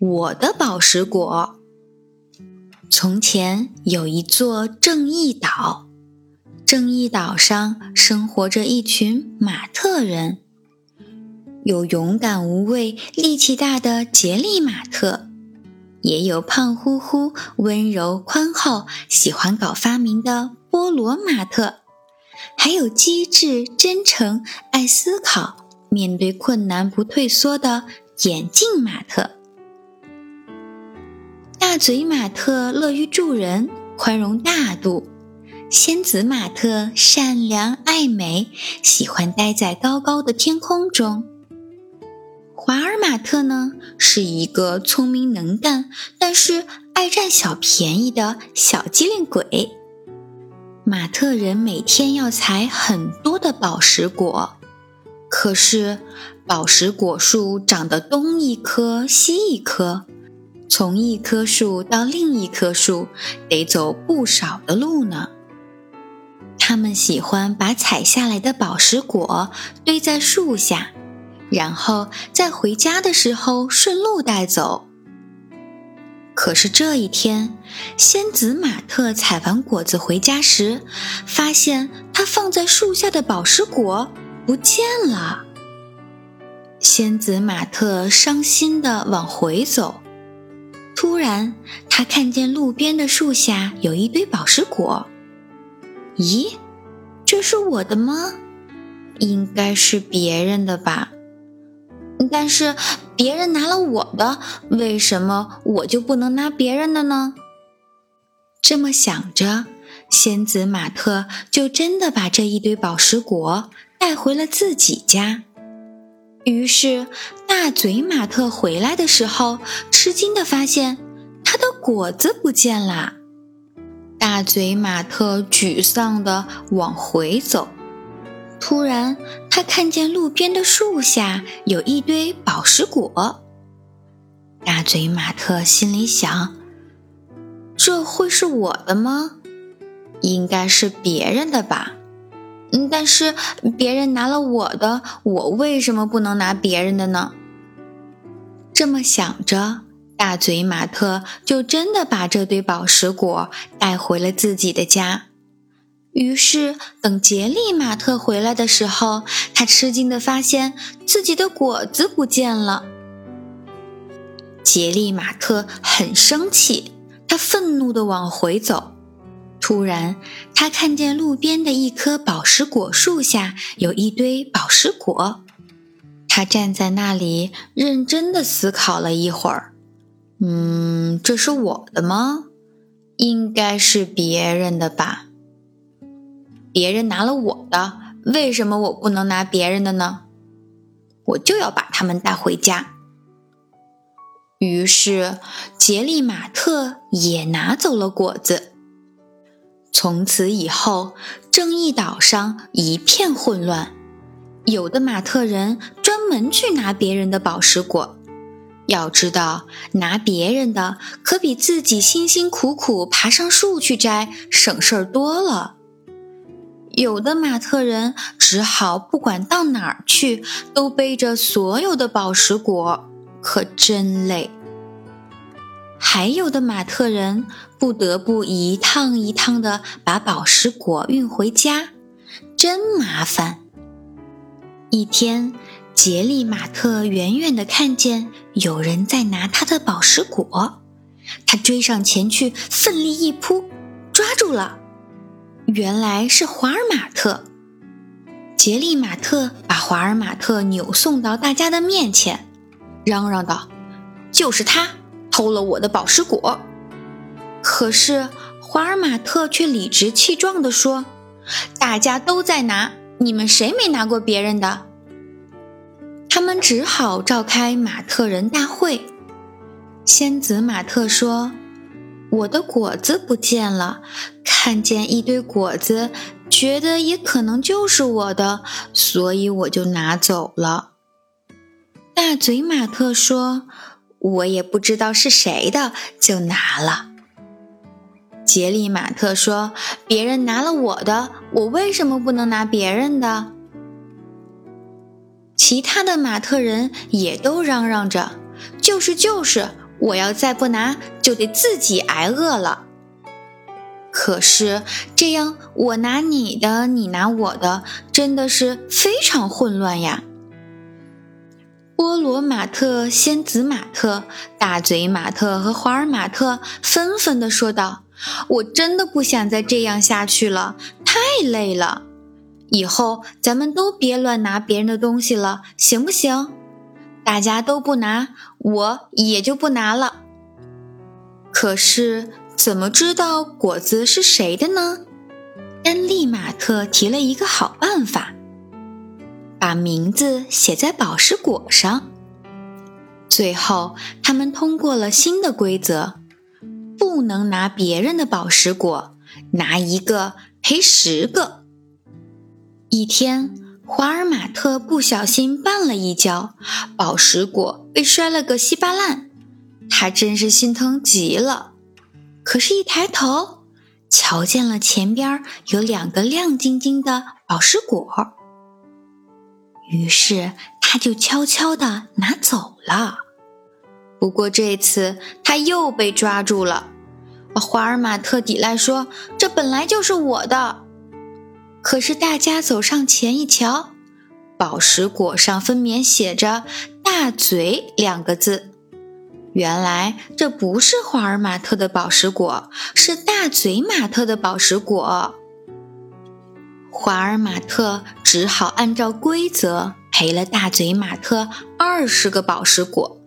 我的宝石果。从前有一座正义岛，正义岛上生活着一群马特人，有勇敢无畏、力气大的杰利马特，也有胖乎乎、温柔宽厚、喜欢搞发明的波罗马特，还有机智、真诚、爱思考、面对困难不退缩的眼镜马特。嘴马特乐于助人，宽容大度；仙子马特善良爱美，喜欢待在高高的天空中。华尔马特呢，是一个聪明能干，但是爱占小便宜的小机灵鬼。马特人每天要采很多的宝石果，可是宝石果树长得东一棵西一棵。从一棵树到另一棵树，得走不少的路呢。他们喜欢把采下来的宝石果堆在树下，然后在回家的时候顺路带走。可是这一天，仙子马特采完果子回家时，发现他放在树下的宝石果不见了。仙子马特伤心地往回走。突然，他看见路边的树下有一堆宝石果。咦，这是我的吗？应该是别人的吧。但是别人拿了我的，为什么我就不能拿别人的呢？这么想着，仙子马特就真的把这一堆宝石果带回了自己家。于是，大嘴马特回来的时候，吃惊地发现他的果子不见了。大嘴马特沮丧地往回走，突然他看见路边的树下有一堆宝石果。大嘴马特心里想：“这会是我的吗？应该是别人的吧。”嗯，但是别人拿了我的，我为什么不能拿别人的呢？这么想着，大嘴马特就真的把这堆宝石果带回了自己的家。于是，等杰利马特回来的时候，他吃惊的发现自己的果子不见了。杰利马特很生气，他愤怒的往回走。突然，他看见路边的一棵宝石果树下有一堆宝石果。他站在那里，认真的思考了一会儿。嗯，这是我的吗？应该是别人的吧。别人拿了我的，为什么我不能拿别人的呢？我就要把它们带回家。于是，杰利马特也拿走了果子。从此以后，正义岛上一片混乱。有的马特人门去拿别人的宝石果，要知道，拿别人的可比自己辛辛苦苦爬上树去摘省事儿多了。有的马特人只好不管到哪儿去，都背着所有的宝石果，可真累。还有的马特人不得不一趟一趟的把宝石果运回家，真麻烦。一天，杰利马特远远的看见有人在拿他的宝石果，他追上前去，奋力一扑，抓住了。原来是华尔马特。杰利马特把华尔马特扭送到大家的面前，嚷嚷道：“就是他！”偷了我的宝石果，可是华尔马特却理直气壮地说：“大家都在拿，你们谁没拿过别人的？”们只好召开马特人大会。仙子马特说：“我的果子不见了，看见一堆果子，觉得也可能就是我的，所以我就拿走了。”大嘴马特说。我也不知道是谁的，就拿了。杰利马特说：“别人拿了我的，我为什么不能拿别人的？”其他的马特人也都嚷嚷着：“就是就是，我要再不拿，就得自己挨饿了。可是这样，我拿你的，你拿我的，真的是非常混乱呀。波罗马特、仙子马特、大嘴马特和华尔马特纷纷地说道：“我真的不想再这样下去了，太累了。以后咱们都别乱拿别人的东西了，行不行？大家都不拿，我也就不拿了。可是怎么知道果子是谁的呢？”丹利马特提了一个好办法。把名字写在宝石果上。最后，他们通过了新的规则：不能拿别人的宝石果，拿一个赔十个。一天，华尔马特不小心绊了一跤，宝石果被摔了个稀巴烂，他真是心疼极了。可是，一抬头，瞧见了前边有两个亮晶晶的宝石果。于是他就悄悄地拿走了。不过这次他又被抓住了。华尔马特抵赖说：“这本来就是我的。”可是大家走上前一瞧，宝石果上分明写着“大嘴”两个字。原来这不是华尔马特的宝石果，是大嘴马特的宝石果。华尔马特只好按照规则赔了大嘴马特二十个宝石果。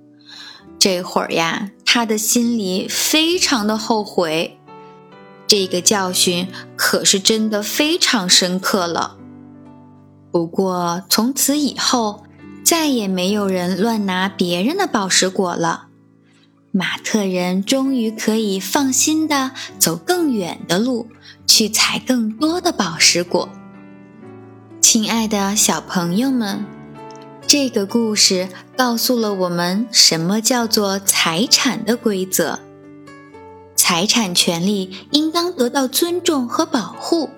这会儿呀，他的心里非常的后悔，这个教训可是真的非常深刻了。不过从此以后，再也没有人乱拿别人的宝石果了。马特人终于可以放心的走更远的路，去采更多的宝石果。亲爱的小朋友们，这个故事告诉了我们什么叫做财产的规则。财产权利应当得到尊重和保护。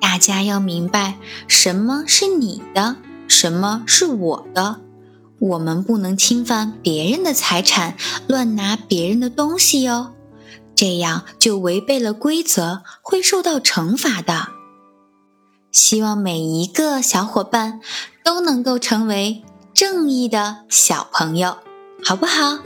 大家要明白什么是你的，什么是我的。我们不能侵犯别人的财产，乱拿别人的东西哟，这样就违背了规则，会受到惩罚的。希望每一个小伙伴都能够成为正义的小朋友，好不好？